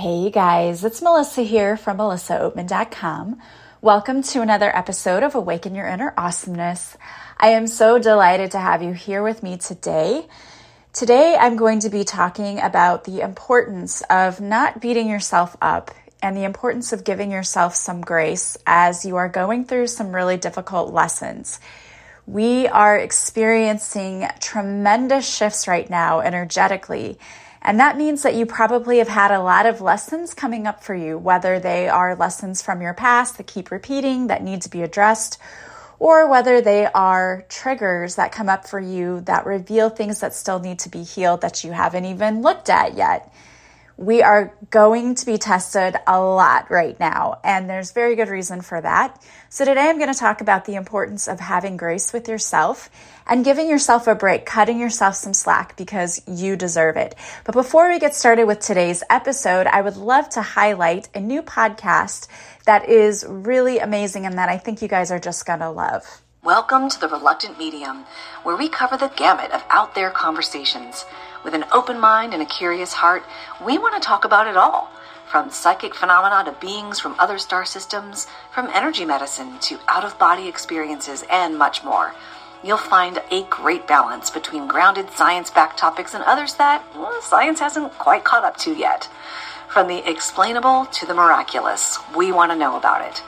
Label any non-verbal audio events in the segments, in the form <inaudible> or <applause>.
Hey guys, it's Melissa here from melissaoatman.com. Welcome to another episode of Awaken Your Inner Awesomeness. I am so delighted to have you here with me today. Today, I'm going to be talking about the importance of not beating yourself up and the importance of giving yourself some grace as you are going through some really difficult lessons. We are experiencing tremendous shifts right now energetically and that means that you probably have had a lot of lessons coming up for you, whether they are lessons from your past that keep repeating, that need to be addressed, or whether they are triggers that come up for you that reveal things that still need to be healed that you haven't even looked at yet. We are going to be tested a lot right now, and there's very good reason for that. So, today I'm going to talk about the importance of having grace with yourself and giving yourself a break, cutting yourself some slack because you deserve it. But before we get started with today's episode, I would love to highlight a new podcast that is really amazing and that I think you guys are just going to love. Welcome to The Reluctant Medium, where we cover the gamut of out there conversations. With an open mind and a curious heart, we want to talk about it all. From psychic phenomena to beings from other star systems, from energy medicine to out of body experiences, and much more. You'll find a great balance between grounded science backed topics and others that well, science hasn't quite caught up to yet. From the explainable to the miraculous, we want to know about it.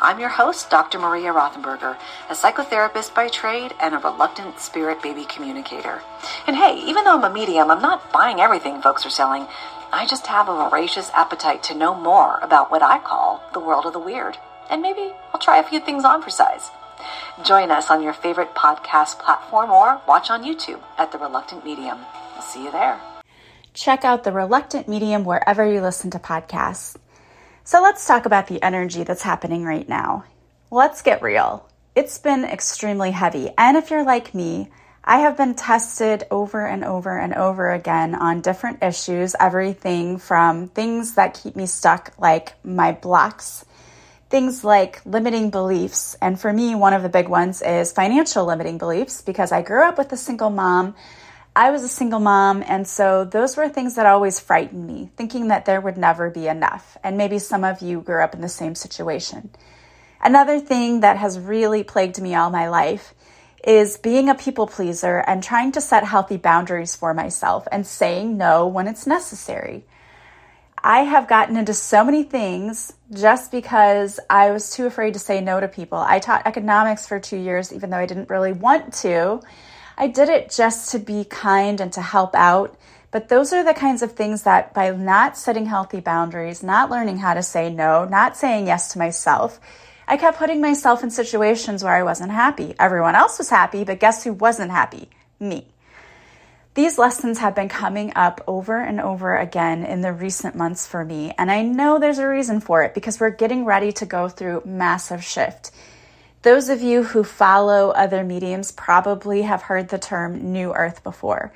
I'm your host, Dr. Maria Rothenberger, a psychotherapist by trade and a reluctant spirit baby communicator. And hey, even though I'm a medium, I'm not buying everything folks are selling. I just have a voracious appetite to know more about what I call the world of the weird. And maybe I'll try a few things on for size. Join us on your favorite podcast platform or watch on YouTube at The Reluctant Medium. We'll see you there. Check out The Reluctant Medium wherever you listen to podcasts. So let's talk about the energy that's happening right now. Let's get real. It's been extremely heavy. And if you're like me, I have been tested over and over and over again on different issues, everything from things that keep me stuck, like my blocks, things like limiting beliefs. And for me, one of the big ones is financial limiting beliefs because I grew up with a single mom I was a single mom, and so those were things that always frightened me, thinking that there would never be enough. And maybe some of you grew up in the same situation. Another thing that has really plagued me all my life is being a people pleaser and trying to set healthy boundaries for myself and saying no when it's necessary. I have gotten into so many things just because I was too afraid to say no to people. I taught economics for two years, even though I didn't really want to. I did it just to be kind and to help out. But those are the kinds of things that by not setting healthy boundaries, not learning how to say no, not saying yes to myself, I kept putting myself in situations where I wasn't happy. Everyone else was happy, but guess who wasn't happy? Me. These lessons have been coming up over and over again in the recent months for me, and I know there's a reason for it because we're getting ready to go through massive shift. Those of you who follow other mediums probably have heard the term New Earth before.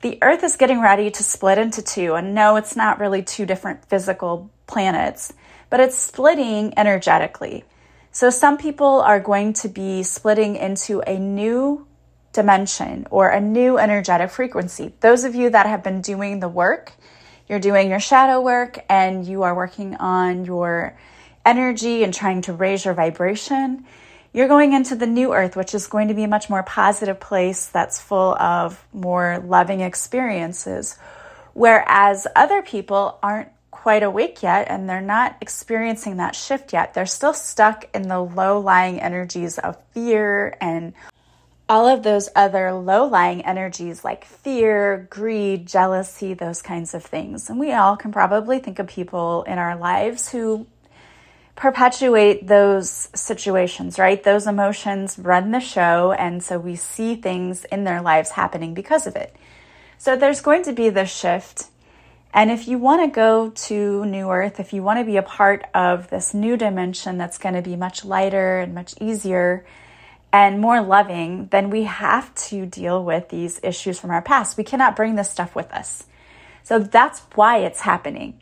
The Earth is getting ready to split into two, and no, it's not really two different physical planets, but it's splitting energetically. So some people are going to be splitting into a new dimension or a new energetic frequency. Those of you that have been doing the work, you're doing your shadow work and you are working on your energy and trying to raise your vibration you're going into the new earth, which is going to be a much more positive place that's full of more loving experiences. Whereas other people aren't quite awake yet and they're not experiencing that shift yet. They're still stuck in the low lying energies of fear and all of those other low lying energies like fear, greed, jealousy, those kinds of things. And we all can probably think of people in our lives who perpetuate those situations, right? Those emotions run the show, and so we see things in their lives happening because of it. So there's going to be this shift. And if you want to go to New Earth, if you want to be a part of this new dimension that's going to be much lighter and much easier and more loving, then we have to deal with these issues from our past. We cannot bring this stuff with us. So that's why it's happening.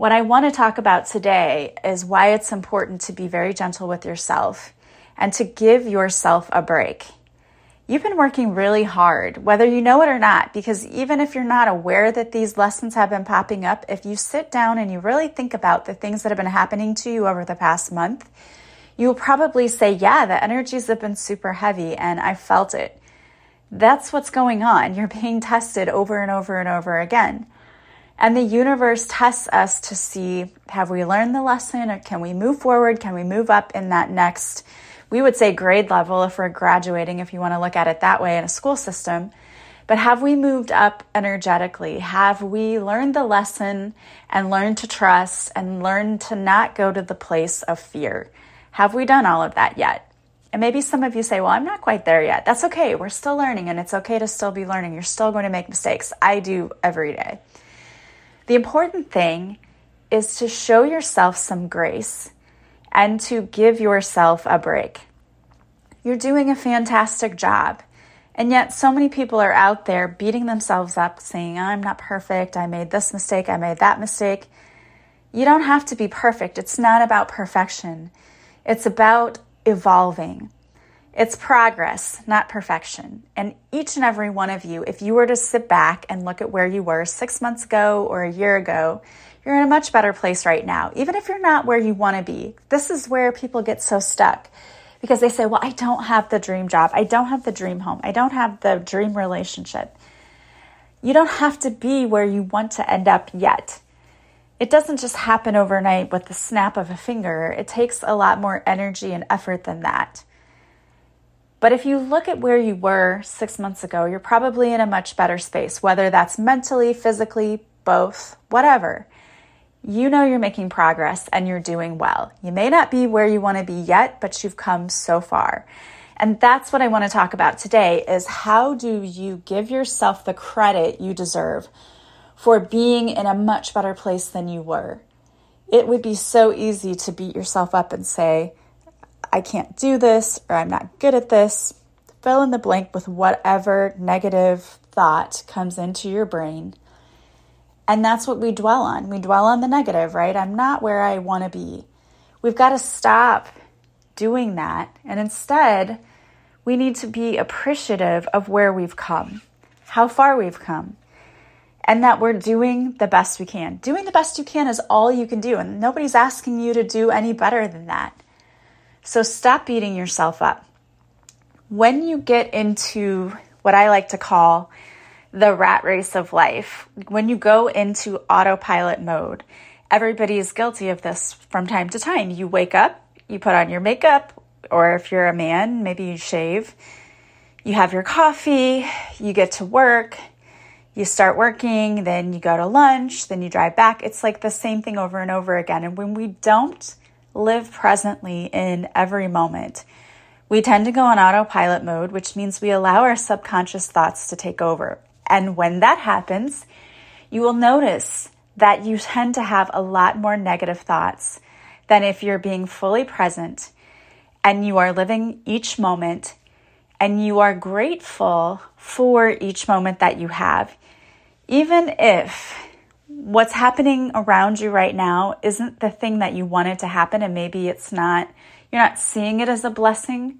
What I want to talk about today is why it's important to be very gentle with yourself and to give yourself a break. You've been working really hard, whether you know it or not, because even if you're not aware that these lessons have been popping up, if you sit down and you really think about the things that have been happening to you over the past month, you'll probably say, Yeah, the energies have been super heavy and I felt it. That's what's going on. You're being tested over and over and over again. And the universe tests us to see have we learned the lesson or can we move forward? Can we move up in that next, we would say grade level if we're graduating, if you want to look at it that way in a school system. But have we moved up energetically? Have we learned the lesson and learned to trust and learned to not go to the place of fear? Have we done all of that yet? And maybe some of you say, well, I'm not quite there yet. That's okay. We're still learning and it's okay to still be learning. You're still going to make mistakes. I do every day. The important thing is to show yourself some grace and to give yourself a break. You're doing a fantastic job. And yet, so many people are out there beating themselves up, saying, I'm not perfect. I made this mistake. I made that mistake. You don't have to be perfect. It's not about perfection. It's about evolving. It's progress, not perfection. And each and every one of you, if you were to sit back and look at where you were six months ago or a year ago, you're in a much better place right now. Even if you're not where you want to be, this is where people get so stuck because they say, Well, I don't have the dream job. I don't have the dream home. I don't have the dream relationship. You don't have to be where you want to end up yet it doesn't just happen overnight with the snap of a finger. It takes a lot more energy and effort than that. But if you look at where you were six months ago, you're probably in a much better space, whether that's mentally, physically, both, whatever. You know you're making progress and you're doing well. You may not be where you want to be yet, but you've come so far. And that's what I want to talk about today is how do you give yourself the credit you deserve for being in a much better place than you were. It would be so easy to beat yourself up and say, I can't do this or I'm not good at this. Fill in the blank with whatever negative thought comes into your brain. And that's what we dwell on. We dwell on the negative, right? I'm not where I want to be. We've got to stop doing that. And instead, we need to be appreciative of where we've come, how far we've come and that we're doing the best we can. Doing the best you can is all you can do, and nobody's asking you to do any better than that. So stop beating yourself up. When you get into what I like to call the rat race of life, when you go into autopilot mode, everybody is guilty of this from time to time. You wake up, you put on your makeup, or if you're a man, maybe you shave, you have your coffee, you get to work, you start working, then you go to lunch, then you drive back. It's like the same thing over and over again. And when we don't live presently in every moment, we tend to go on autopilot mode, which means we allow our subconscious thoughts to take over. And when that happens, you will notice that you tend to have a lot more negative thoughts than if you're being fully present and you are living each moment and you are grateful for each moment that you have even if what's happening around you right now isn't the thing that you wanted to happen and maybe it's not you're not seeing it as a blessing.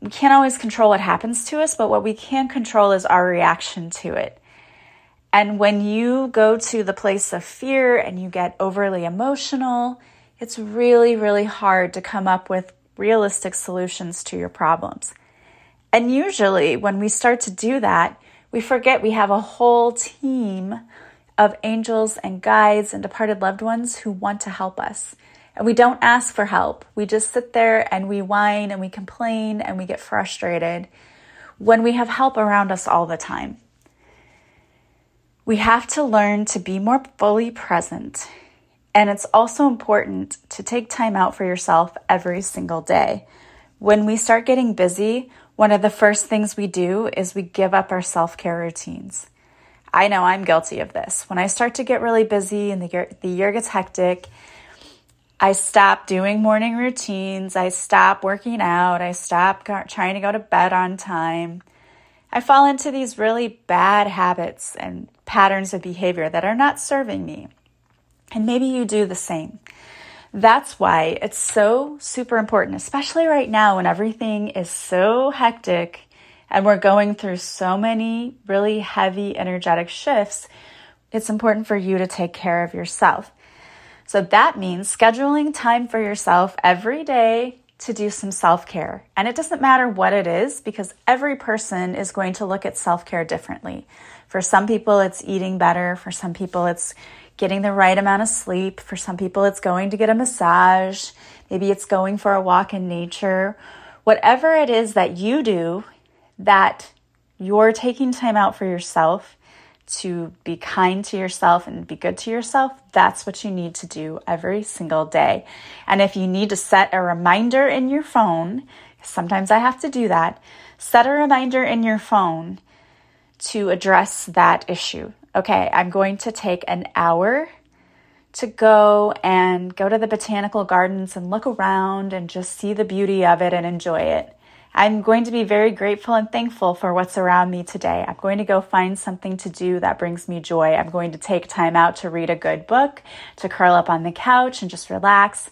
We can't always control what happens to us but what we can control is our reaction to it. And when you go to the place of fear and you get overly emotional it's really really hard to come up with realistic solutions to your problems. And usually when we start to do that we forget we have a whole team of angels and guides and departed loved ones who want to help us. And we don't ask for help. We just sit there and we whine and we complain and we get frustrated when we have help around us all the time. We have to learn to be more fully present. And it's also important to take time out for yourself every single day. When we start getting busy, one of the first things we do is we give up our self care routines. I know I'm guilty of this. When I start to get really busy and the year, the year gets hectic, I stop doing morning routines. I stop working out. I stop trying to go to bed on time. I fall into these really bad habits and patterns of behavior that are not serving me. And maybe you do the same. That's why it's so super important, especially right now when everything is so hectic and we're going through so many really heavy energetic shifts, it's important for you to take care of yourself. So that means scheduling time for yourself every day to do some self care. And it doesn't matter what it is because every person is going to look at self care differently. For some people, it's eating better. For some people, it's getting the right amount of sleep. For some people, it's going to get a massage. Maybe it's going for a walk in nature. Whatever it is that you do that you're taking time out for yourself to be kind to yourself and be good to yourself, that's what you need to do every single day. And if you need to set a reminder in your phone, sometimes I have to do that, set a reminder in your phone to address that issue. Okay, I'm going to take an hour to go and go to the botanical gardens and look around and just see the beauty of it and enjoy it. I'm going to be very grateful and thankful for what's around me today. I'm going to go find something to do that brings me joy. I'm going to take time out to read a good book, to curl up on the couch and just relax.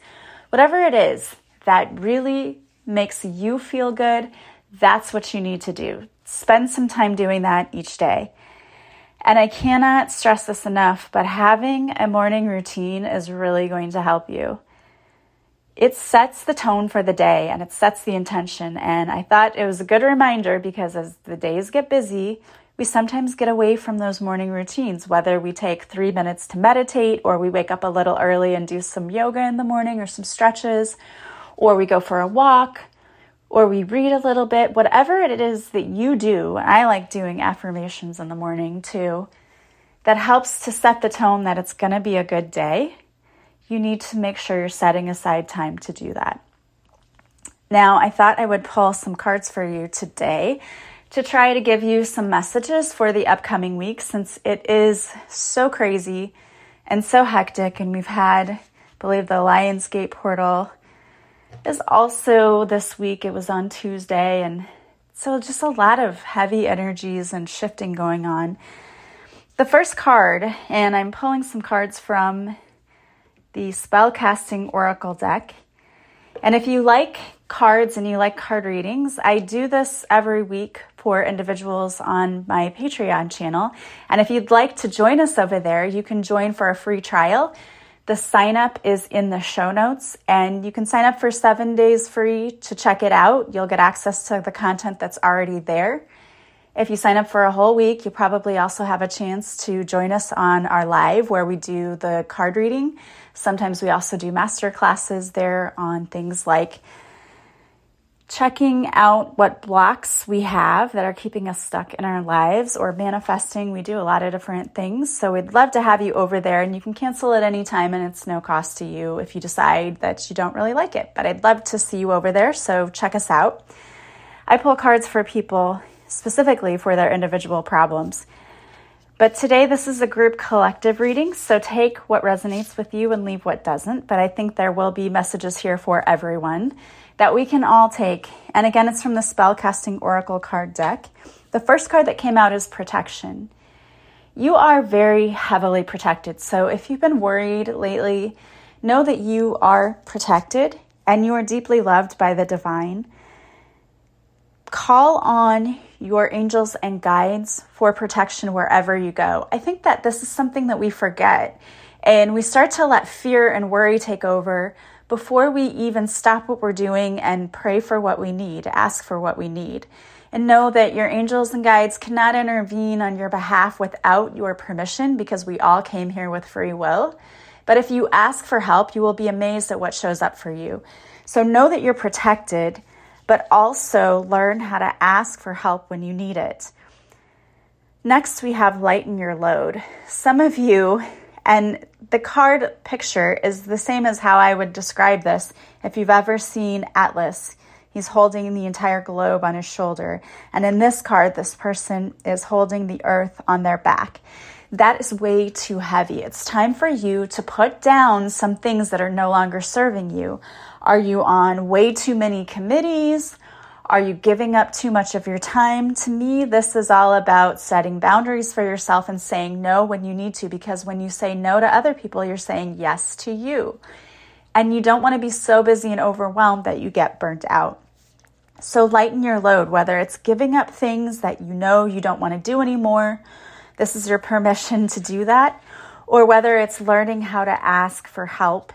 Whatever it is that really makes you feel good, that's what you need to do. Spend some time doing that each day. And I cannot stress this enough, but having a morning routine is really going to help you it sets the tone for the day and it sets the intention. And I thought it was a good reminder because as the days get busy, we sometimes get away from those morning routines, whether we take three minutes to meditate or we wake up a little early and do some yoga in the morning or some stretches, or we go for a walk or we read a little bit, whatever it is that you do. I like doing affirmations in the morning too. That helps to set the tone that it's going to be a good day you need to make sure you're setting aside time to do that. Now, I thought I would pull some cards for you today to try to give you some messages for the upcoming week since it is so crazy and so hectic. And we've had, I believe, the Lionsgate portal is also this week. It was on Tuesday. And so just a lot of heavy energies and shifting going on. The first card, and I'm pulling some cards from the Spellcasting Oracle deck. And if you like cards and you like card readings, I do this every week for individuals on my Patreon channel. And if you'd like to join us over there, you can join for a free trial. The sign up is in the show notes, and you can sign up for seven days free to check it out. You'll get access to the content that's already there. If you sign up for a whole week, you probably also have a chance to join us on our live where we do the card reading. Sometimes we also do master classes there on things like checking out what blocks we have that are keeping us stuck in our lives or manifesting. We do a lot of different things. So we'd love to have you over there and you can cancel at any time and it's no cost to you if you decide that you don't really like it. But I'd love to see you over there. So check us out. I pull cards for people specifically for their individual problems. But today, this is a group collective reading, so take what resonates with you and leave what doesn't. But I think there will be messages here for everyone that we can all take. And again, it's from the Spellcasting Oracle card deck. The first card that came out is protection. You are very heavily protected. So if you've been worried lately, know that you are protected and you are deeply loved by the divine. Call on your angels and guides for protection wherever you go. I think that this is something that we forget and we start to let fear and worry take over before we even stop what we're doing and pray for what we need, ask for what we need. And know that your angels and guides cannot intervene on your behalf without your permission because we all came here with free will. But if you ask for help, you will be amazed at what shows up for you. So know that you're protected but also learn how to ask for help when you need it. Next, we have lighten your load. Some of you, and the card picture is the same as how I would describe this if you've ever seen Atlas. He's holding the entire globe on his shoulder. And in this card, this person is holding the earth on their back. That is way too heavy. It's time for you to put down some things that are no longer serving you. Are you on way too many committees? Are you giving up too much of your time? To me, this is all about setting boundaries for yourself and saying no when you need to, because when you say no to other people, you're saying yes to you. And you don't want to be so busy and overwhelmed that you get burnt out. So lighten your load, whether it's giving up things that you know you don't want to do anymore. This is your <laughs> permission to do that. Or whether it's learning how to ask for help.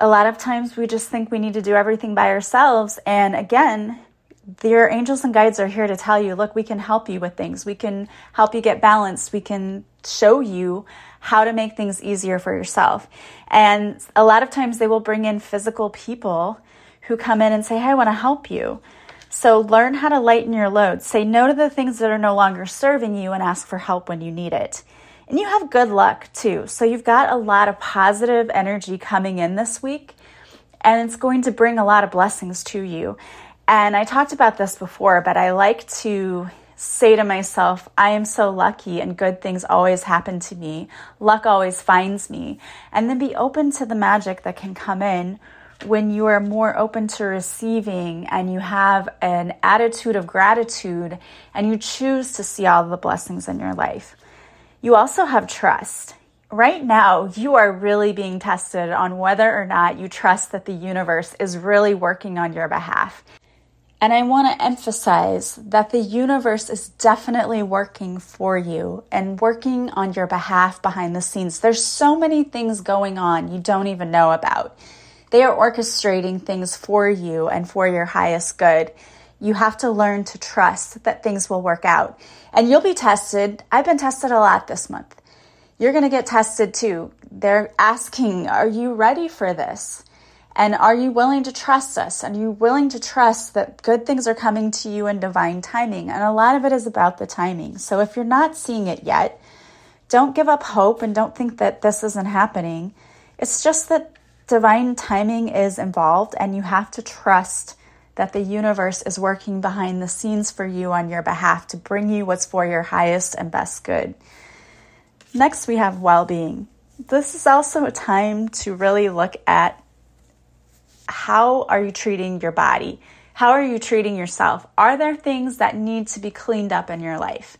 A lot of times we just think we need to do everything by ourselves. And again, your angels and guides are here to tell you look, we can help you with things. We can help you get balanced. We can show you how to make things easier for yourself. And a lot of times they will bring in physical people who come in and say, Hey, I want to help you. So learn how to lighten your load. Say no to the things that are no longer serving you and ask for help when you need it. And you have good luck too. So you've got a lot of positive energy coming in this week, and it's going to bring a lot of blessings to you. And I talked about this before, but I like to say to myself, I am so lucky and good things always happen to me. Luck always finds me. And then be open to the magic that can come in when you are more open to receiving and you have an attitude of gratitude and you choose to see all the blessings in your life. You also have trust. Right now, you are really being tested on whether or not you trust that the universe is really working on your behalf. And I want to emphasize that the universe is definitely working for you and working on your behalf behind the scenes. There's so many things going on you don't even know about. They are orchestrating things for you and for your highest good. You have to learn to trust that things will work out. And you'll be tested. I've been tested a lot this month. You're going to get tested too. They're asking, Are you ready for this? And are you willing to trust us? Are you willing to trust that good things are coming to you in divine timing? And a lot of it is about the timing. So if you're not seeing it yet, don't give up hope and don't think that this isn't happening. It's just that divine timing is involved and you have to trust that the universe is working behind the scenes for you on your behalf to bring you what's for your highest and best good. Next, we have well being. This is also a time to really look at how are you treating your body? How are you treating yourself? Are there things that need to be cleaned up in your life?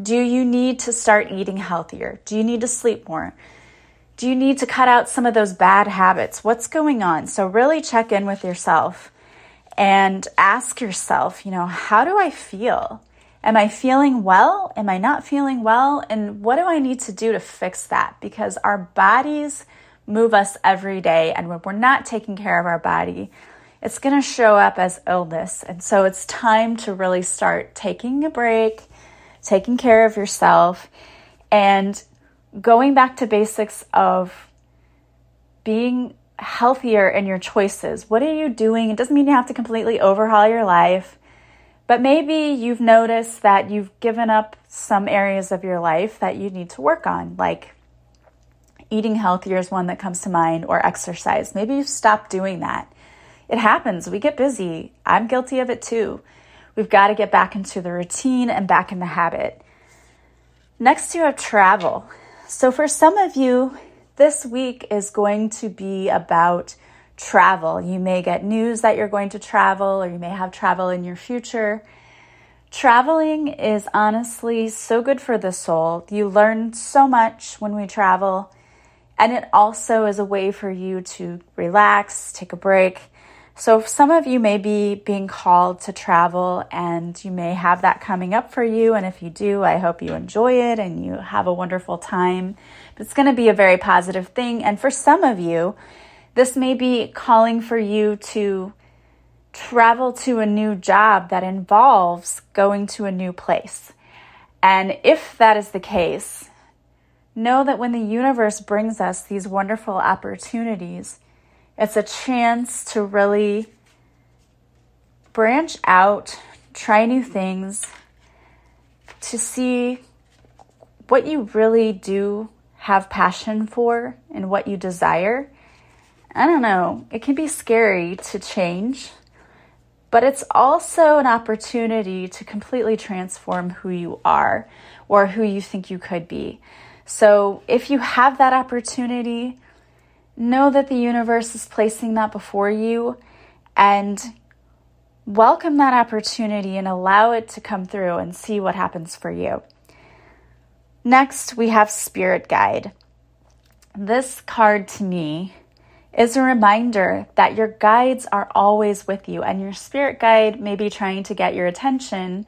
Do you need to start eating healthier? Do you need to sleep more? Do you need to cut out some of those bad habits? What's going on? So, really check in with yourself and ask yourself, you know, how do I feel? Am I feeling well? Am I not feeling well? And what do I need to do to fix that? Because our bodies move us every day. And when we're not taking care of our body, it's going to show up as illness. And so it's time to really start taking a break, taking care of yourself, and going back to basics of being healthier in your choices. What are you doing? It doesn't mean you have to completely overhaul your life, but maybe you've noticed that you've given up some areas of your life that you need to work on, like eating healthier is one that comes to mind, or exercise. Maybe you've stopped doing that. It happens. We get busy. I'm guilty of it too. We've got to get back into the routine and back in the habit. Next, you have travel. So, for some of you, this week is going to be about travel. You may get news that you're going to travel, or you may have travel in your future. Traveling is honestly so good for the soul. You learn so much when we travel. And it also is a way for you to relax, take a break. So, some of you may be being called to travel and you may have that coming up for you. And if you do, I hope you enjoy it and you have a wonderful time. It's going to be a very positive thing. And for some of you, this may be calling for you to travel to a new job that involves going to a new place. And if that is the case, know that when the universe brings us these wonderful opportunities, it's a chance to really branch out, try new things, to see what you really do have passion for and what you desire. I don't know, it can be scary to change, but it's also an opportunity to completely transform who you are or who you think you could be. So if you have that opportunity, know that the universe is placing that before you and welcome that opportunity and allow it to come through and see what happens for you. Next, we have Spirit Guide. This card to me is a reminder that your guides are always with you and your spirit guide may be trying to get your attention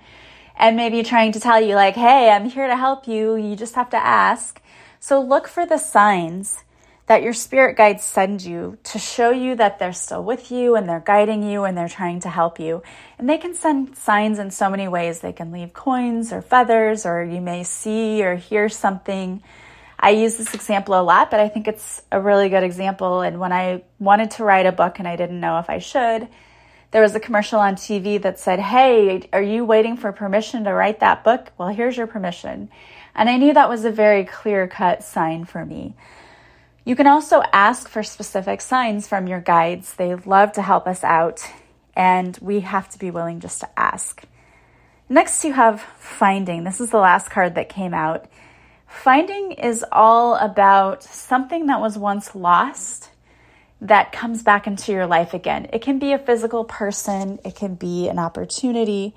and maybe trying to tell you, like, hey, I'm here to help you. You just have to ask. So look for the signs that your spirit guides send you to show you that they're still with you and they're guiding you and they're trying to help you. And they can send signs in so many ways. They can leave coins or feathers, or you may see or hear something I use this example a lot, but I think it's a really good example. And when I wanted to write a book and I didn't know if I should, there was a commercial on TV that said, Hey, are you waiting for permission to write that book? Well, here's your permission. And I knew that was a very clear cut sign for me. You can also ask for specific signs from your guides. They love to help us out, and we have to be willing just to ask. Next, you have finding. This is the last card that came out. Finding is all about something that was once lost that comes back into your life again. It can be a physical person, it can be an opportunity.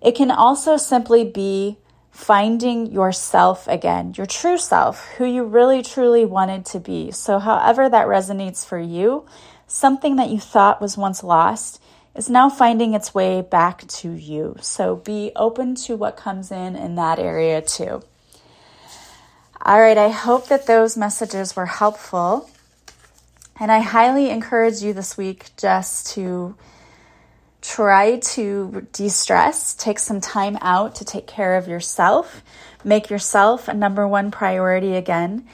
It can also simply be finding yourself again, your true self, who you really truly wanted to be. So, however that resonates for you, something that you thought was once lost is now finding its way back to you. So, be open to what comes in in that area too. All right, I hope that those messages were helpful. And I highly encourage you this week just to try to de stress, take some time out to take care of yourself, make yourself a number one priority again,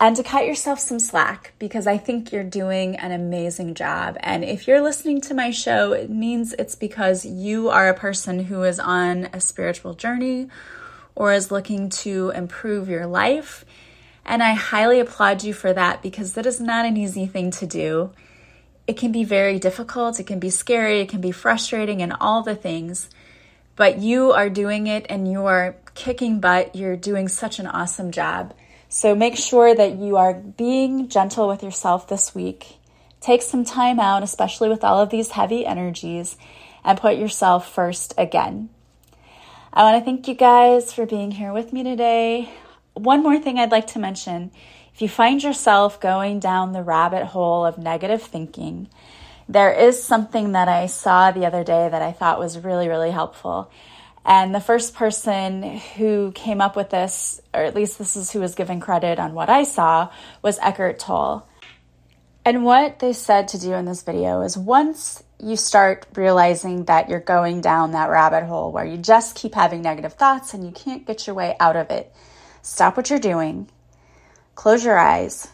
and to cut yourself some slack because I think you're doing an amazing job. And if you're listening to my show, it means it's because you are a person who is on a spiritual journey or is looking to improve your life. And I highly applaud you for that because that is not an easy thing to do. It can be very difficult, it can be scary, it can be frustrating, and all the things. But you are doing it and you are kicking butt. You're doing such an awesome job. So make sure that you are being gentle with yourself this week. Take some time out, especially with all of these heavy energies, and put yourself first again. I want to thank you guys for being here with me today. One more thing I'd like to mention if you find yourself going down the rabbit hole of negative thinking, there is something that I saw the other day that I thought was really, really helpful. And the first person who came up with this, or at least this is who was given credit on what I saw, was Eckhart Tolle. And what they said to do in this video is once you start realizing that you're going down that rabbit hole where you just keep having negative thoughts and you can't get your way out of it. Stop what you're doing, close your eyes,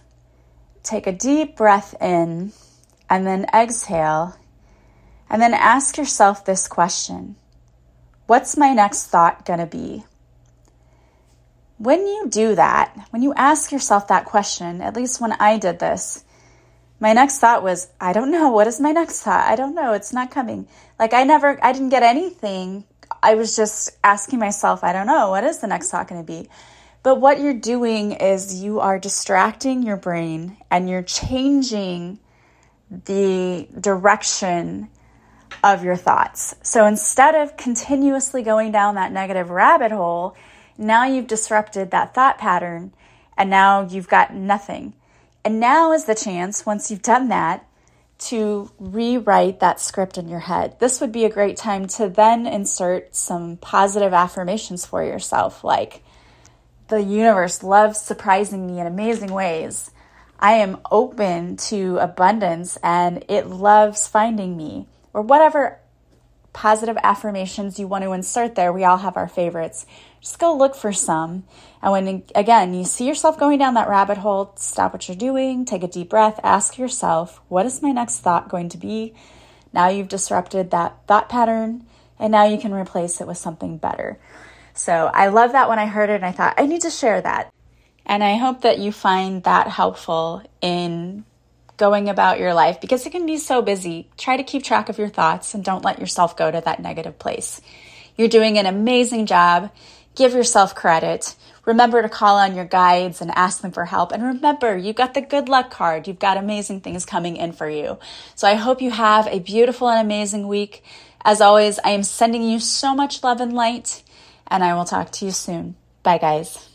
take a deep breath in, and then exhale, and then ask yourself this question What's my next thought going to be? When you do that, when you ask yourself that question, at least when I did this, my next thought was, I don't know. What is my next thought? I don't know. It's not coming. Like, I never, I didn't get anything. I was just asking myself, I don't know. What is the next thought going to be? But what you're doing is you are distracting your brain and you're changing the direction of your thoughts. So instead of continuously going down that negative rabbit hole, now you've disrupted that thought pattern and now you've got nothing. And now is the chance, once you've done that, to rewrite that script in your head. This would be a great time to then insert some positive affirmations for yourself, like, the universe loves surprising me in amazing ways. I am open to abundance and it loves finding me, or whatever positive affirmations you want to insert there. We all have our favorites. Just go look for some. And when, again, you see yourself going down that rabbit hole, stop what you're doing, take a deep breath, ask yourself, what is my next thought going to be? Now you've disrupted that thought pattern, and now you can replace it with something better. So I love that when I heard it, and I thought, I need to share that. And I hope that you find that helpful in going about your life because it can be so busy. Try to keep track of your thoughts and don't let yourself go to that negative place. You're doing an amazing job. Give yourself credit. Remember to call on your guides and ask them for help. And remember, you've got the good luck card. You've got amazing things coming in for you. So I hope you have a beautiful and amazing week. As always, I am sending you so much love and light, and I will talk to you soon. Bye, guys.